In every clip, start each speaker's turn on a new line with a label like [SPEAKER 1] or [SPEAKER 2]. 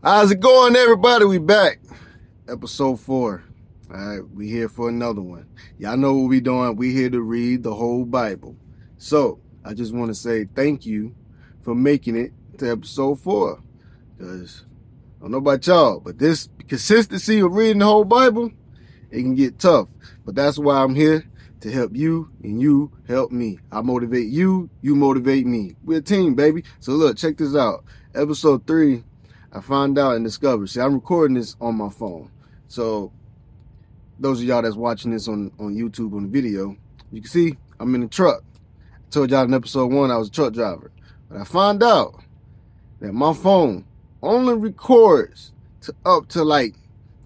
[SPEAKER 1] How's it going, everybody? We back. Episode four. All right, we here for another one. Y'all know what we doing. We here to read the whole Bible. So I just want to say thank you for making it to episode four. Cause I don't know about y'all, but this consistency of reading the whole Bible, it can get tough. But that's why I'm here to help you and you help me. I motivate you, you motivate me. We're a team, baby. So look, check this out. Episode three, I found out and discovered. See, I'm recording this on my phone. So those of y'all that's watching this on, on YouTube on the video, you can see I'm in the truck. I told y'all in episode one I was a truck driver. But I found out that my phone only records to up to like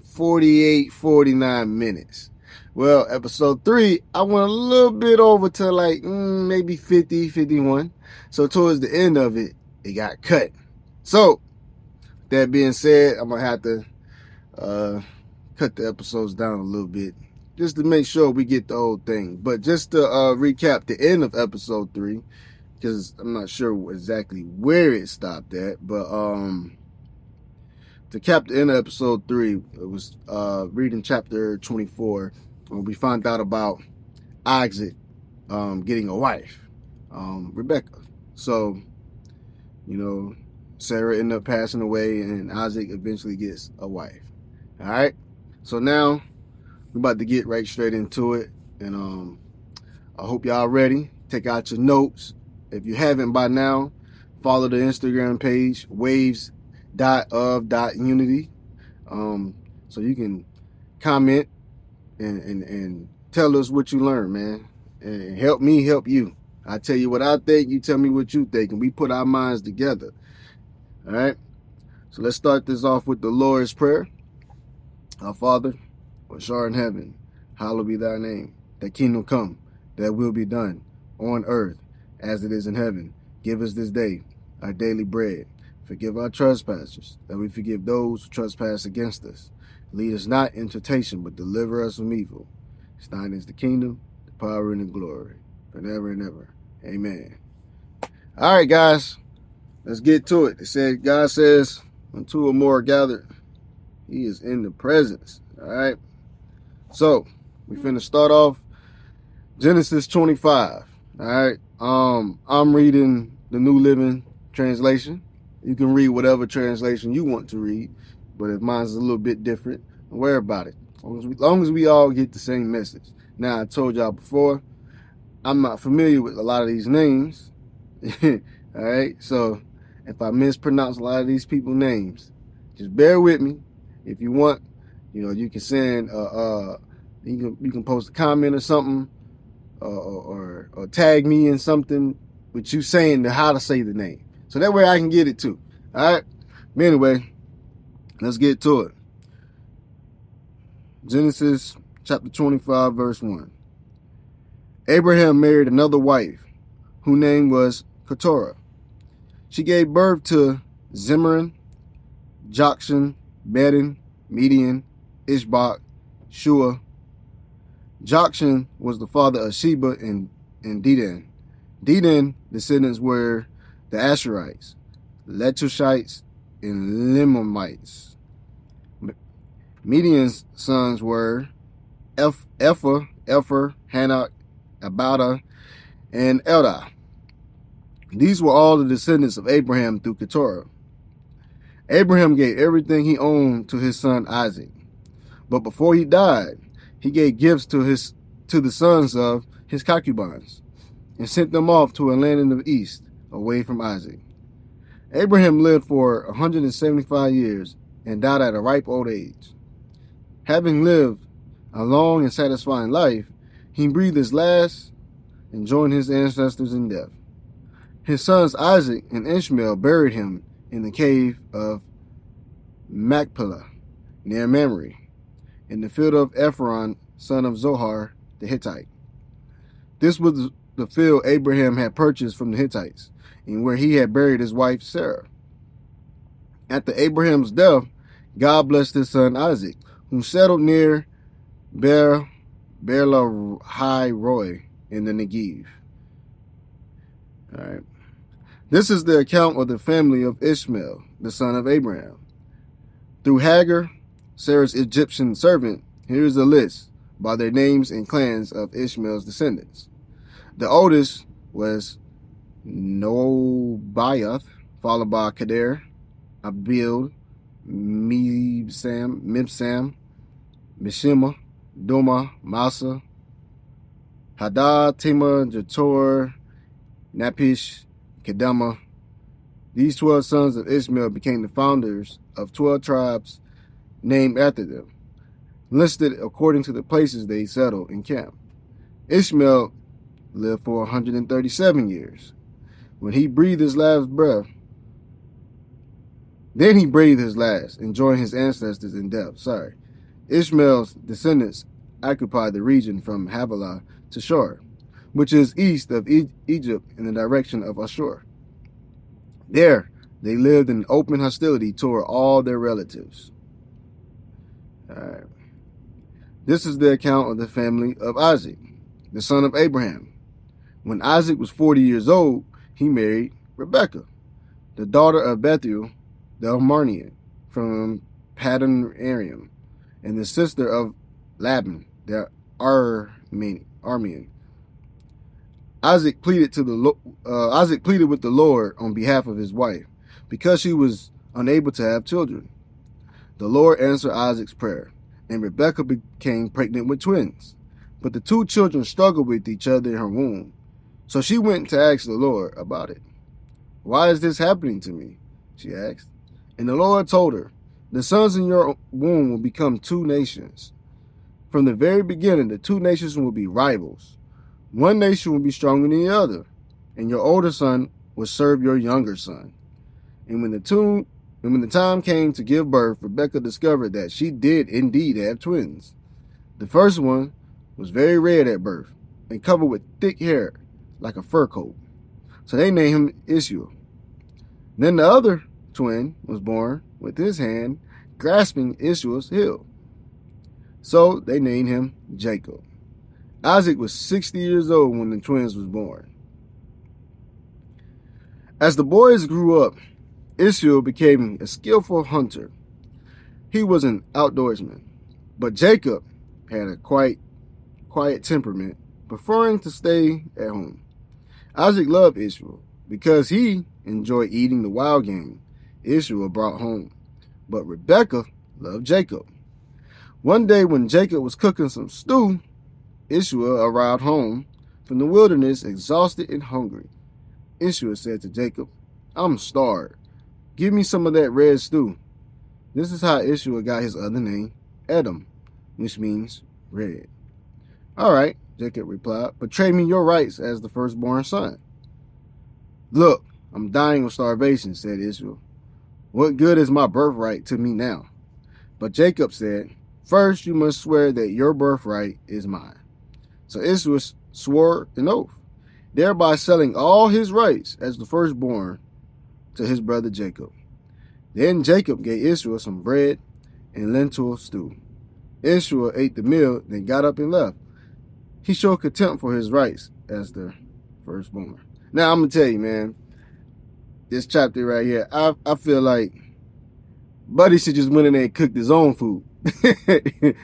[SPEAKER 1] 48, 49 minutes. Well, episode three, I went a little bit over to like mm, maybe 50, 51. So towards the end of it, it got cut. So that being said, I'm gonna have to uh, cut the episodes down a little bit just to make sure we get the whole thing. But just to uh, recap the end of episode three, because I'm not sure exactly where it stopped at, but um, to cap the end of episode three, it was uh, reading chapter 24 when we found out about Isaac um, getting a wife, um, Rebekah. So, you know, Sarah ended up passing away, and Isaac eventually gets a wife. All right. So now we're about to get right straight into it, and um, I hope y'all ready. Take out your notes. If you haven't by now, follow the Instagram page waves dot of dot unity, um, so you can comment and, and and tell us what you learned, man, and help me help you. I tell you what I think, you tell me what you think, and we put our minds together. All right. So let's start this off with the Lord's Prayer. Our Father, which art in heaven, hallowed be thy name. Thy kingdom come, that will be done on earth as it is in heaven. Give us this day our daily bread. Forgive our trespasses, that we forgive those who trespass against us. Lead us not into temptation, but deliver us from evil. Thine is the kingdom, the power, and the glory, forever and ever. Amen. All right, guys. Let's get to it. It said, God says, when two or more are gathered, he is in the presence. All right. So we finna start off Genesis 25. All right. Um, I'm reading the New Living Translation. You can read whatever translation you want to read, but if mine's a little bit different, don't worry about it. As long as we, as long as we all get the same message. Now, I told y'all before, I'm not familiar with a lot of these names. all right. So if I mispronounce a lot of these people names. Just bear with me. If you want, you know, you can send uh, uh you can you can post a comment or something, uh, or, or tag me in something with you saying the how to say the name, so that way I can get it too. All right. But anyway, let's get to it. Genesis chapter 25, verse 1. Abraham married another wife, whose name was Keturah. She gave birth to Zimran, Jokshan, Medan, Midian, Ishbak, Shua. Jokshan was the father of Sheba and, and Dedan. Dedan descendants were the Asherites, Letushites, and Limamites. Midian's sons were Eph, Epher, Epher, Hanoch, Abada, and Eldah. These were all the descendants of Abraham through Keturah. Abraham gave everything he owned to his son Isaac. But before he died, he gave gifts to his to the sons of his concubines and sent them off to a land in the east, away from Isaac. Abraham lived for 175 years and died at a ripe old age. Having lived a long and satisfying life, he breathed his last and joined his ancestors in death. His sons Isaac and Ishmael buried him in the cave of Machpelah, near Mamre, in the field of Ephron, son of Zohar the Hittite. This was the field Abraham had purchased from the Hittites, and where he had buried his wife Sarah. After Abraham's death, God blessed his son Isaac, who settled near Ber Berlahai Roy in the Negev. All right. This is the account of the family of Ishmael, the son of Abraham. Through Hagar, Sarah's Egyptian servant, here's a list by their names and clans of Ishmael's descendants. The oldest was Nebaioth, followed by Kedar, Abil, Mibsam, Mibsam, Mishima, Duma, Masa, Hadad, Tema, Jator, Naphish, Kedema. These 12 sons of Ishmael became the founders of 12 tribes named after them, listed according to the places they settled in camp. Ishmael lived for 137 years. When he breathed his last breath, then he breathed his last, enjoying his ancestors in death. Sorry. Ishmael's descendants occupied the region from Havilah to Shur, which is east of e Egypt in the direction of Ashur. There, they lived in open hostility toward all their relatives. All right. This is the account of the family of Isaac, the son of Abraham. When Isaac was 40 years old, he married Rebekah, the daughter of Bethuel the Aramean from Paddan Aram, and the sister of Laban the Aramean. Isaac pleaded to the uh, Isaac pleaded with the Lord on behalf of his wife because she was unable to have children. The Lord answered Isaac's prayer, and Rebekah became pregnant with twins. But the two children struggled with each other in her womb. So she went to ask the Lord about it. Why is this happening to me? She asked. And the Lord told her, The sons in your womb will become two nations. From the very beginning, the two nations will be rivals. One nation will be stronger than the other, and your older son will serve your younger son. And when the two and when the time came to give birth, Rebekah discovered that she did indeed have twins. The first one was very red at birth and covered with thick hair like a fur coat. So they named him Ishmael. Then the other twin was born with his hand grasping Ishmael's heel. So they named him Jacob. Isaac was 60 years old when the twins was born. As the boys grew up, Israel became a skillful hunter. He was an outdoorsman, but Jacob had a quite quiet temperament, preferring to stay at home. Isaac loved Israel because he enjoyed eating the wild game Israel brought home. But Rebekah loved Jacob. One day when Jacob was cooking some stew, Israel arrived home from the wilderness exhausted and hungry. Israel said to Jacob, I'm starved. Give me some of that red stew. This is how Israel got his other name, Edom, which means red. All right, Jacob replied, but trade me your rights as the firstborn son. Look, I'm dying of starvation, said Israel. What good is my birthright to me now? But Jacob said, First you must swear that your birthright is mine. So Israel swore an oath, thereby selling all his rights as the firstborn to his brother Jacob. Then Jacob gave Israel some bread and lentil stew. Israel ate the meal, then got up and left. He showed contempt for his rights as the firstborn. Now I'm gonna tell you, man, this chapter right here, I I feel like Buddy should just went in there and cooked his own food.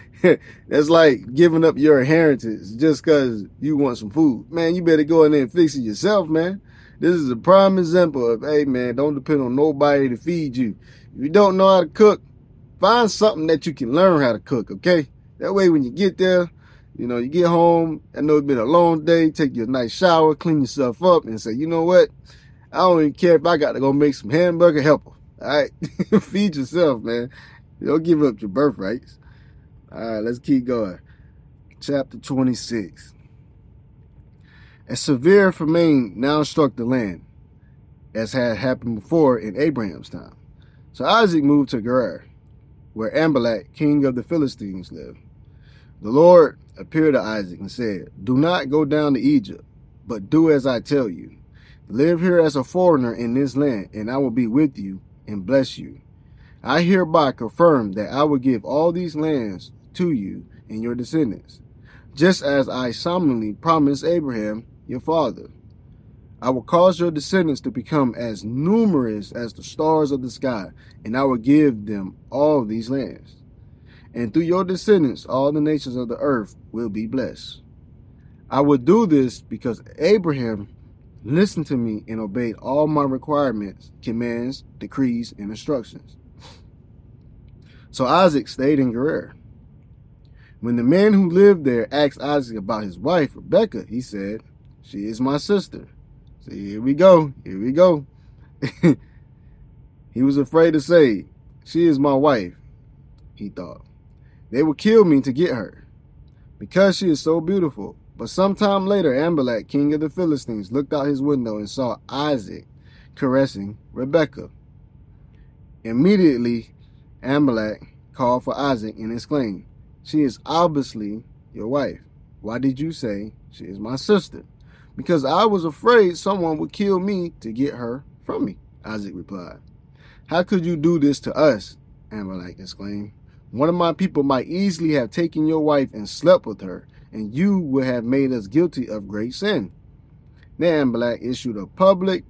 [SPEAKER 1] That's like giving up your inheritance just because you want some food. Man, you better go in there and fix it yourself, man. This is a prime example of, hey, man, don't depend on nobody to feed you. If you don't know how to cook, find something that you can learn how to cook, okay? That way, when you get there, you know, you get home, I know it's been a long day, take your nice shower, clean yourself up, and say, you know what? I don't even care if I got to go make some hamburger helper. All right. Feed yourself, man. Don't give up your birthrights. All right, let's keep going. Chapter 26. A severe famine now struck the land, as had happened before in Abraham's time. So Isaac moved to Gerar, where Amalek, king of the Philistines, lived. The Lord appeared to Isaac and said, Do not go down to Egypt, but do as I tell you. Live here as a foreigner in this land, and I will be with you and bless you. I hereby confirm that I will give all these lands to you and your descendants, just as I solemnly promised Abraham, your father. I will cause your descendants to become as numerous as the stars of the sky, and I will give them all these lands. And through your descendants, all the nations of the earth will be blessed. I will do this because Abraham listened to me and obeyed all my requirements, commands, decrees, and instructions. So Isaac stayed in Gerar. When the man who lived there asked Isaac about his wife, Rebekah, he said, She is my sister. So here we go. Here we go. he was afraid to say, She is my wife, he thought. They will kill me to get her because she is so beautiful. But sometime later, Amalek, king of the Philistines, looked out his window and saw Isaac caressing Rebekah. Immediately, Amalek called for Isaac and exclaimed, She is obviously your wife. Why did you say she is my sister? because I was afraid someone would kill me to get her from me, Isaac replied. How could you do this to us? Amalek exclaimed. One of my people might easily have taken your wife and slept with her, and you would have made us guilty of great sin. Then Amalek issued a public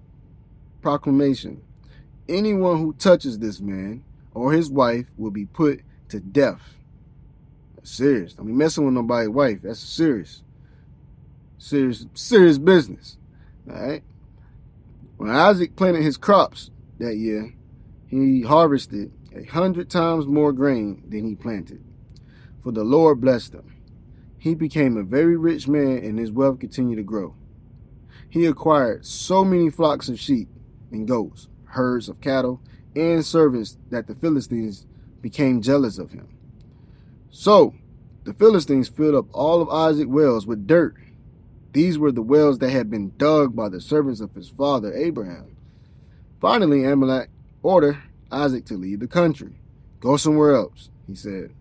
[SPEAKER 1] proclamation. Anyone who touches this man or his wife will be put to death. That's serious. I mean, messing with nobody's wife, that's serious. Serious, serious business. All right. When Isaac planted his crops that year, he harvested a hundred times more grain than he planted. For the Lord blessed him. He became a very rich man and his wealth continued to grow. He acquired so many flocks of sheep and goats, herds of cattle, and servants that the Philistines became jealous of him. So the Philistines filled up all of Isaac's wells with dirt these were the wells that had been dug by the servants of his father Abraham. Finally, Amalek ordered Isaac to leave the country. Go somewhere else, he said,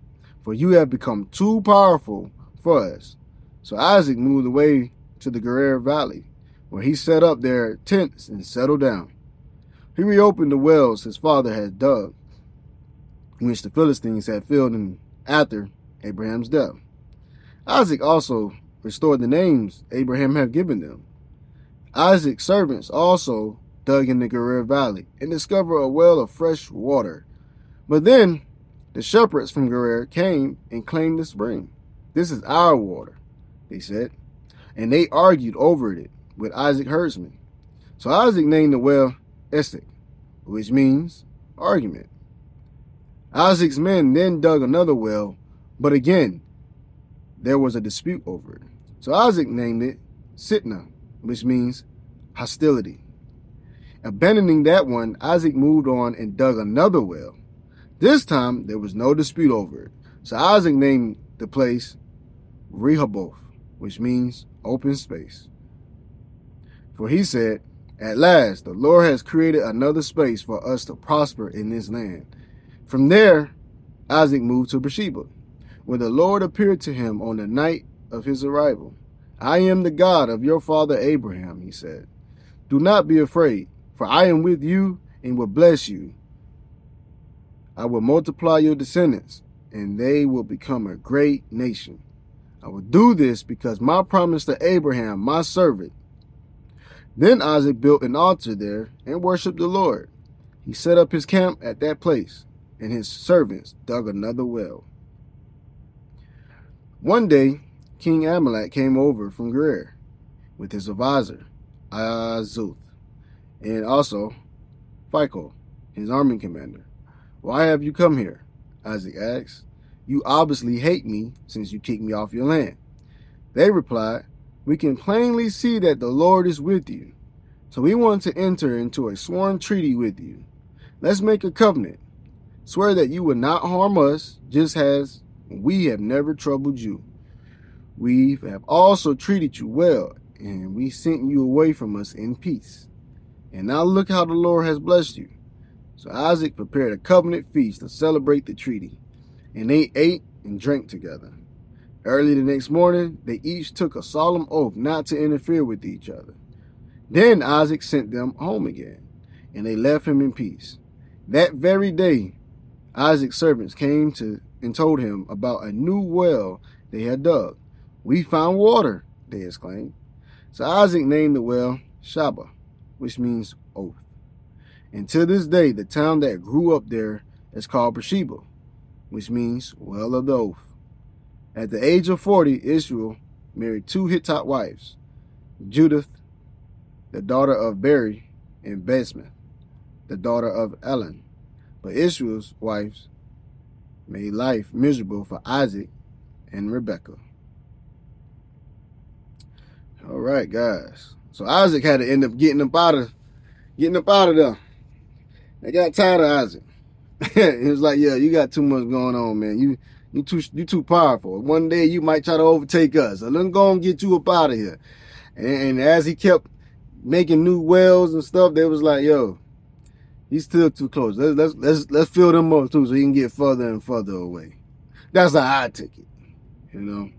[SPEAKER 1] for you have become too powerful for us. So Isaac moved away to the Gerar Valley, where he set up their tents and settled down. He reopened the wells his father had dug, which the Philistines had filled in after Abraham's death. Isaac also restored the names Abraham had given them. Isaac's servants also dug in the Gerar Valley and discovered a well of fresh water. But then the shepherds from Gerar came and claimed the spring. This is our water, they said. And they argued over it with Isaac herdsmen. So Isaac named the well Esek, which means argument. Isaac's men then dug another well, but again, there was a dispute over it. So Isaac named it Sitnah, which means hostility. Abandoning that one, Isaac moved on and dug another well. This time, there was no dispute over it. So Isaac named the place Rehoboth, which means open space. For he said, At last, the Lord has created another space for us to prosper in this land. From there, Isaac moved to Beersheba where the Lord appeared to him on the night of his arrival. I am the God of your father Abraham, he said. Do not be afraid, for I am with you and will bless you. I will multiply your descendants, and they will become a great nation. I will do this because my promise to Abraham, my servant. Then Isaac built an altar there and worshiped the Lord. He set up his camp at that place, and his servants dug another well. One day, King Amalek came over from Gerar with his advisor, Azuth, and also Phicol, his army commander. Why have you come here? Isaac asked. You obviously hate me since you kicked me off your land. They replied, We can plainly see that the Lord is with you. So we want to enter into a sworn treaty with you. Let's make a covenant. Swear that you will not harm us, just as we have never troubled you. We have also treated you well, and we sent you away from us in peace. And now look how the Lord has blessed you. So Isaac prepared a covenant feast to celebrate the treaty, and they ate and drank together. Early the next morning, they each took a solemn oath not to interfere with each other. Then Isaac sent them home again, and they left him in peace. That very day, Isaac's servants came to and told him about a new well they had dug. We found water, they exclaimed. So Isaac named the well Shaba, which means oath. And to this day, the town that grew up there is called Beersheba, which means well of the oath. At the age of 40, Israel married two Hittite wives, Judith, the daughter of Beeri, and Basemath, the daughter of Ellen. But Israel's wives made life miserable for Isaac and Rebekah. All right, guys. So Isaac had to end up getting up out of getting up out of there. They got tired of Isaac. it was like, yeah, you got too much going on, man. You you too you too powerful. One day you might try to overtake us. So let's go and get you up out of here. And, and as he kept making new wells and stuff, they was like, yo, he's still too close. Let's let's let's let's fill them up too so he can get further and further away. That's I take it. You know.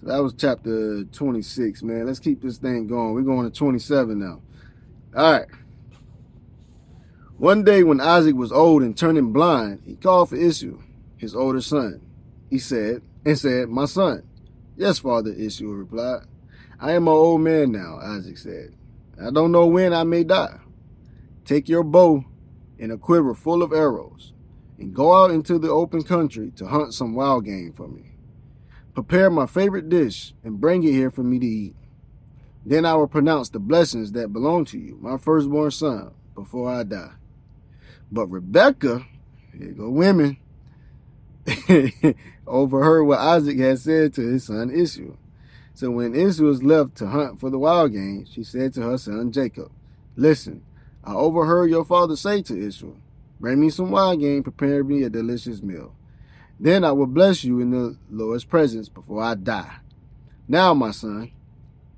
[SPEAKER 1] So that was chapter 26, man. Let's keep this thing going. We're going to 27 now. All right. One day when Isaac was old and turning blind, he called for Ishmael, his older son. He said, and said, My son. Yes, father, Ishmael replied. I am an old man now, Isaac said. I don't know when I may die. Take your bow and a quiver full of arrows and go out into the open country to hunt some wild game for me. Prepare my favorite dish and bring it here for me to eat. Then I will pronounce the blessings that belong to you, my firstborn son, before I die. But Rebekah, here go women, overheard what Isaac had said to his son Israel. So when Israel was left to hunt for the wild game, she said to her son Jacob, Listen, I overheard your father say to Ishmael, Bring me some wild game, prepare me a delicious meal. Then I will bless you in the Lord's presence before I die. Now, my son,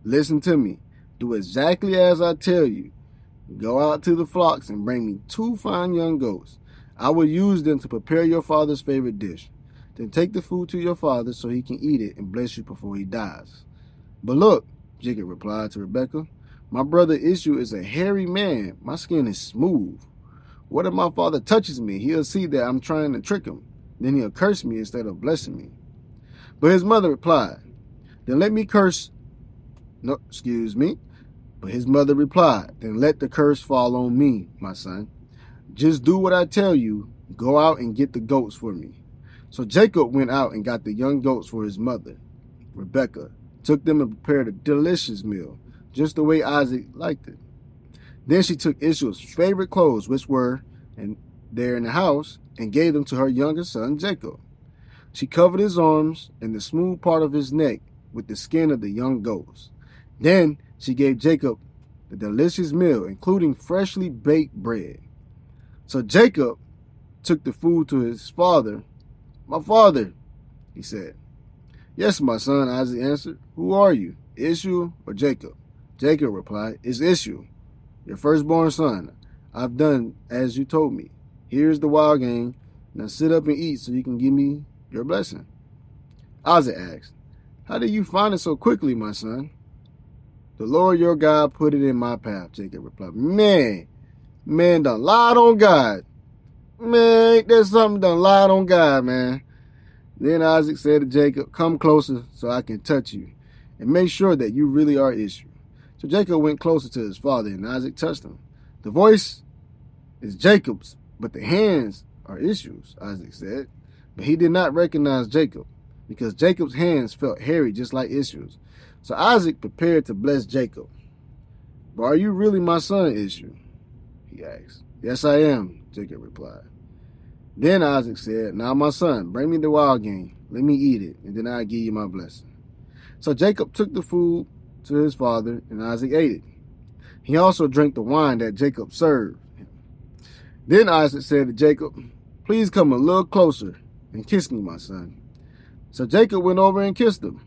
[SPEAKER 1] listen to me. Do exactly as I tell you. Go out to the flocks and bring me two fine young goats. I will use them to prepare your father's favorite dish. Then take the food to your father so he can eat it and bless you before he dies. But look, Jacob replied to Rebekah, my brother Ishmael is a hairy man. My skin is smooth. What if my father touches me? He'll see that I'm trying to trick him. Then he'll curse me instead of blessing me. But his mother replied, Then let me curse. No, excuse me. But his mother replied, Then let the curse fall on me, my son. Just do what I tell you. Go out and get the goats for me. So Jacob went out and got the young goats for his mother, Rebekah, took them and prepared a delicious meal, just the way Isaac liked it. Then she took Israel's favorite clothes, which were and there in the house, and gave them to her youngest son Jacob. She covered his arms and the smooth part of his neck with the skin of the young goats. Then she gave Jacob the delicious meal, including freshly baked bread. So Jacob took the food to his father. My father, he said. Yes, my son, Isaac answered. Who are you, Ishmael or Jacob? Jacob replied, It's Ishmael, your firstborn son. I've done as you told me. Here's the wild game. Now sit up and eat so you can give me your blessing. Isaac asked, How did you find it so quickly, my son? The Lord your God put it in my path, Jacob replied. Man, man done lied on God. Man, there's something done lied on God, man. Then Isaac said to Jacob, Come closer so I can touch you, and make sure that you really are Israel. So Jacob went closer to his father, and Isaac touched him. The voice is Jacob's, but the hands are Israel's, Isaac said. But he did not recognize Jacob, because Jacob's hands felt hairy just like Israel's. So Isaac prepared to bless Jacob. But are you really my son, Israel? He asked. Yes, I am, Jacob replied. Then Isaac said, Now, my son, bring me the wild game. Let me eat it, and then I'll give you my blessing. So Jacob took the food to his father, and Isaac ate it. He also drank the wine that Jacob served. Then Isaac said to Jacob, Please come a little closer and kiss me, my son. So Jacob went over and kissed him.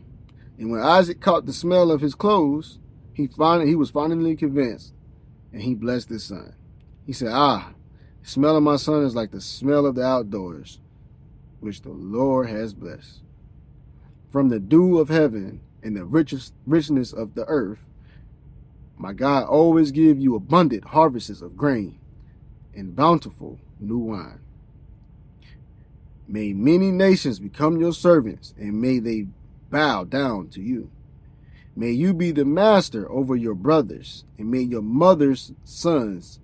[SPEAKER 1] And when Isaac caught the smell of his clothes, he finally he was finally convinced, and he blessed his son. He said, Ah, the smell of my son is like the smell of the outdoors, which the Lord has blessed. From the dew of heaven and the richest richness of the earth, my God always give you abundant harvests of grain and bountiful new wine. May many nations become your servants, and may they bow down to you. May you be the master over your brothers, and may your mother's sons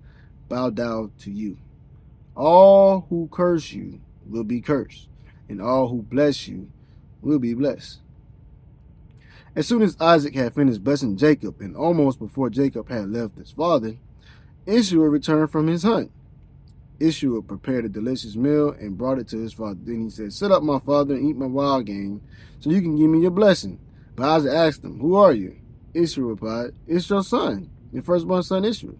[SPEAKER 1] bow down to you. All who curse you will be cursed, and all who bless you will be blessed. As soon as Isaac had finished blessing Jacob, and almost before Jacob had left his father, Israel returned from his hunt. Israel prepared a delicious meal and brought it to his father. Then he said, Sit up, my father, and eat my wild game, so you can give me your blessing. But Isaac asked him, Who are you? Israel replied, It's your son, your firstborn son Israel.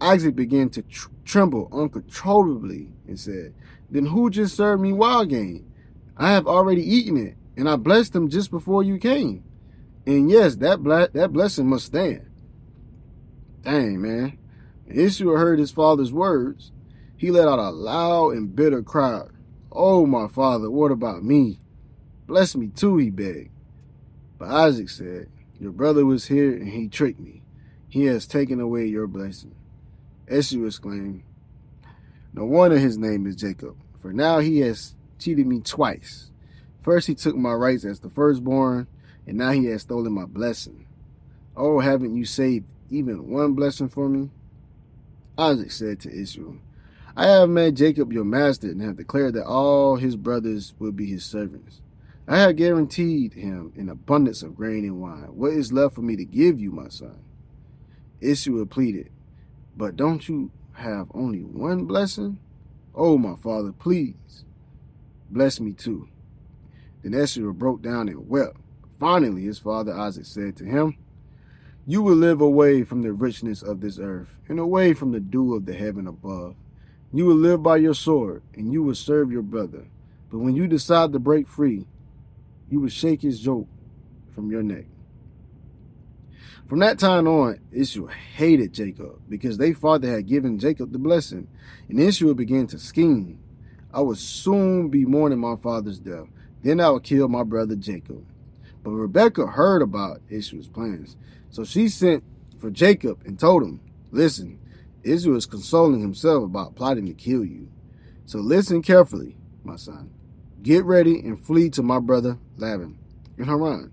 [SPEAKER 1] Isaac began to tr- tremble uncontrollably and said, Then who just served me wild game? I have already eaten it, and I blessed him just before you came. And yes, that that blessing must stand. Dang, man. Israel heard his father's words. He let out a loud and bitter cry. Oh, my father, what about me? Bless me too, he begged. But Isaac said, Your brother was here and he tricked me. He has taken away your blessing. Esau exclaimed, No wonder his name is Jacob, for now he has cheated me twice. First he took my rights as the firstborn, and now he has stolen my blessing. Oh, haven't you saved even one blessing for me? Isaac said to Israel, I have made Jacob your master and have declared that all his brothers will be his servants. I have guaranteed him an abundance of grain and wine. What is left for me to give you, my son? Israel pleaded, But don't you have only one blessing? Oh, my father, please, bless me too. Then Israel broke down and wept. Finally, his father Isaac said to him, You will live away from the richness of this earth and away from the dew of the heaven above. You will live by your sword and you will serve your brother. But when you decide to break free, you will shake his yoke from your neck. From that time on, Israel hated Jacob because their father had given Jacob the blessing, and Israel began to scheme. I will soon be mourning my father's death. Then I will kill my brother Jacob. But Rebekah heard about Israel's plans. So she sent for Jacob and told him, Listen, Israel is consoling himself about plotting to kill you. So listen carefully, my son. Get ready and flee to my brother Laban in Haran.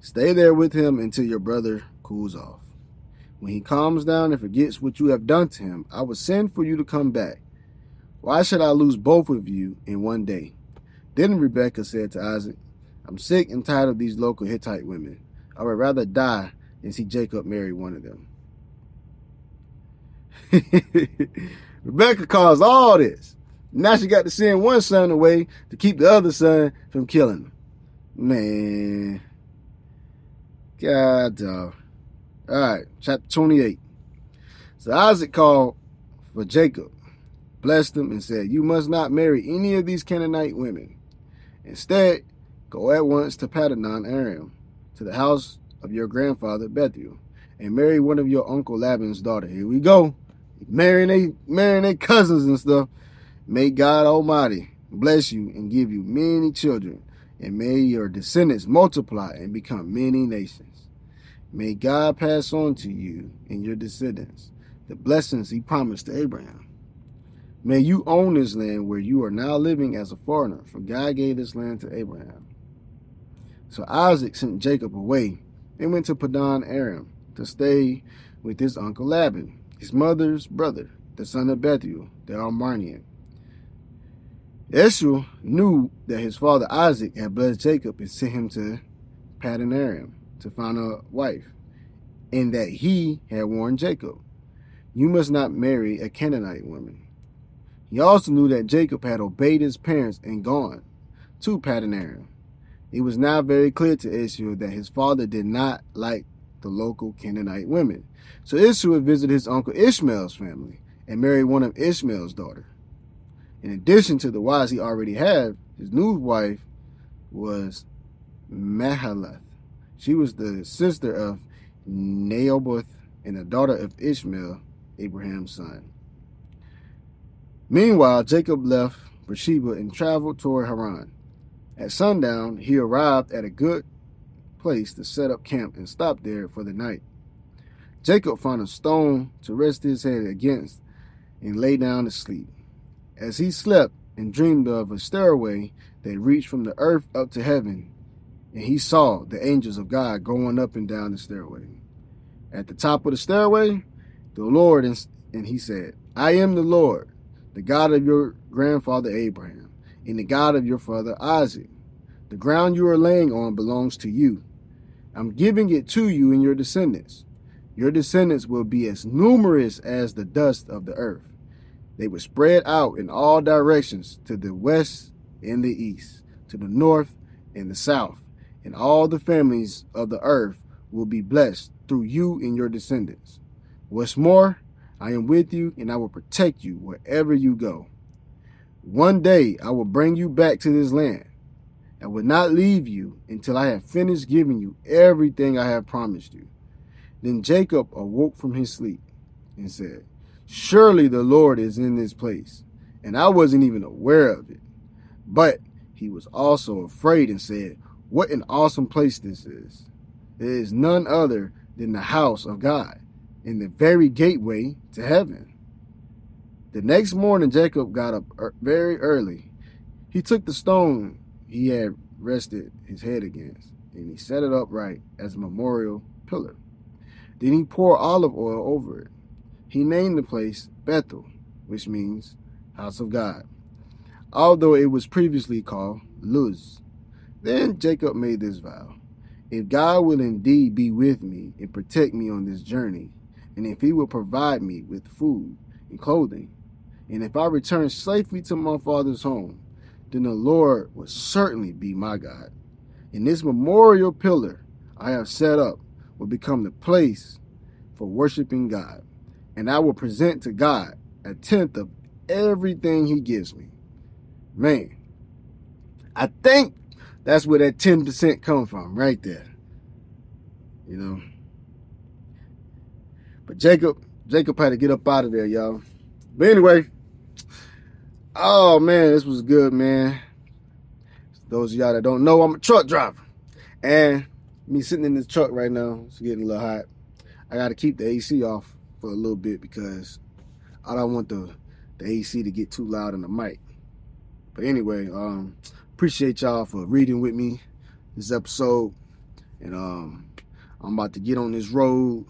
[SPEAKER 1] Stay there with him until your brother cools off. When he calms down and forgets what you have done to him, I will send for you to come back. Why should I lose both of you in one day? Then Rebekah said to Isaac, I'm sick and tired of these local Hittite women. I would rather die than see Jacob marry one of them. Rebekah caused all this. Now she got to send one son away to keep the other son from killing him. Man. God dog. All right, chapter 28. So Isaac called for Jacob, blessed him, and said, You must not marry any of these Canaanite women. Instead, go at once to Paddan Aram, to the house of your grandfather Bethuel, and marry one of your uncle Laban's daughter. Here we go. Marrying they marrying their cousins and stuff. May God Almighty bless you and give you many children, and may your descendants multiply and become many nations. May God pass on to you and your descendants the blessings he promised to Abraham. May you own this land where you are now living as a foreigner, for God gave this land to Abraham. So Isaac sent Jacob away and went to Paddan Aram to stay with his uncle Laban, his mother's brother, the son of Bethuel, the Aramean. Esau knew that his father Isaac had blessed Jacob and sent him to Paddan Aram to find a wife, and that he had warned Jacob, You must not marry a Canaanite woman. He also knew that Jacob had obeyed his parents and gone to Paddan Aram. It was now very clear to Israel that his father did not like the local Canaanite women. So Israel visited his uncle Ishmael's family and married one of Ishmael's daughters. In addition to the wives he already had, his new wife was Mahalath. She was the sister of Neoboth and the daughter of Ishmael, Abraham's son. Meanwhile, Jacob left Beersheba and traveled toward Haran. At sundown, he arrived at a good place to set up camp and stop there for the night. Jacob found a stone to rest his head against and lay down to sleep. As he slept and dreamed of a stairway that reached from the earth up to heaven, and he saw the angels of God going up and down the stairway. At the top of the stairway, the Lord, and, he said, I am the Lord, the God of your grandfather Abraham, and the God of your father Isaac. The ground you are laying on belongs to you. I'm giving it to you and your descendants. Your descendants will be as numerous as the dust of the earth. They will spread out in all directions to the west and the east, to the north and the south, and all the families of the earth will be blessed through you and your descendants. What's more, I am with you and I will protect you wherever you go. One day I will bring you back to this land. I will not leave you until I have finished giving you everything I have promised you. Then Jacob awoke from his sleep and said, Surely the Lord is in this place, and I wasn't even aware of it. But he was also afraid and said, What an awesome place this is. It is none other than the house of God, and the very gateway to heaven. The next morning, Jacob got up er, very early. He took the stone he had rested his head against, and he set it upright as a memorial pillar. Then he poured olive oil over it. He named the place Bethel, which means house of God, although it was previously called Luz. Then Jacob made this vow If God will indeed be with me and protect me on this journey, and if he will provide me with food and clothing, and if I return safely to my father's home, then the Lord will certainly be my God. And this memorial pillar I have set up will become the place for worshiping God. And I will present to God a tenth of everything he gives me. Man, I think that's where that 10% come from right there. You know. But Jacob, Jacob had to get up out of there, y'all. But anyway, Oh man, this was good, man. Those of y'all that don't know, I'm a truck driver. And me sitting in this truck right now, it's getting a little hot. I gotta keep the AC off for a little bit because I don't want the the AC to get too loud in the mic. But anyway, um, appreciate y'all for reading with me this episode. And um, I'm about to get on this road,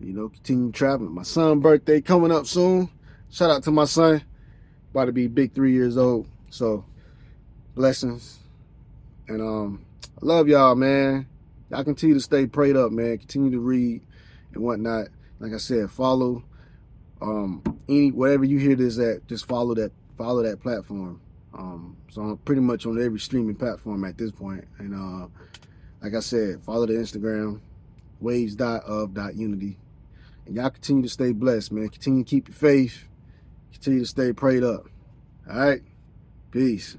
[SPEAKER 1] you know, continue traveling. My son's birthday coming up soon. Shout out to my son about to be big three years old. So blessings. And um I love y'all, man. Y'all continue to stay prayed up, man. Continue to read and whatnot. Like I said, follow um any whatever you hear this at, just follow that follow that platform. Um so I'm pretty much on every streaming platform at this point. And uh like I said, follow the Instagram, waves.of.unity. And y'all continue to stay blessed, man. Continue to keep your faith Continue to stay prayed up. All right? Peace.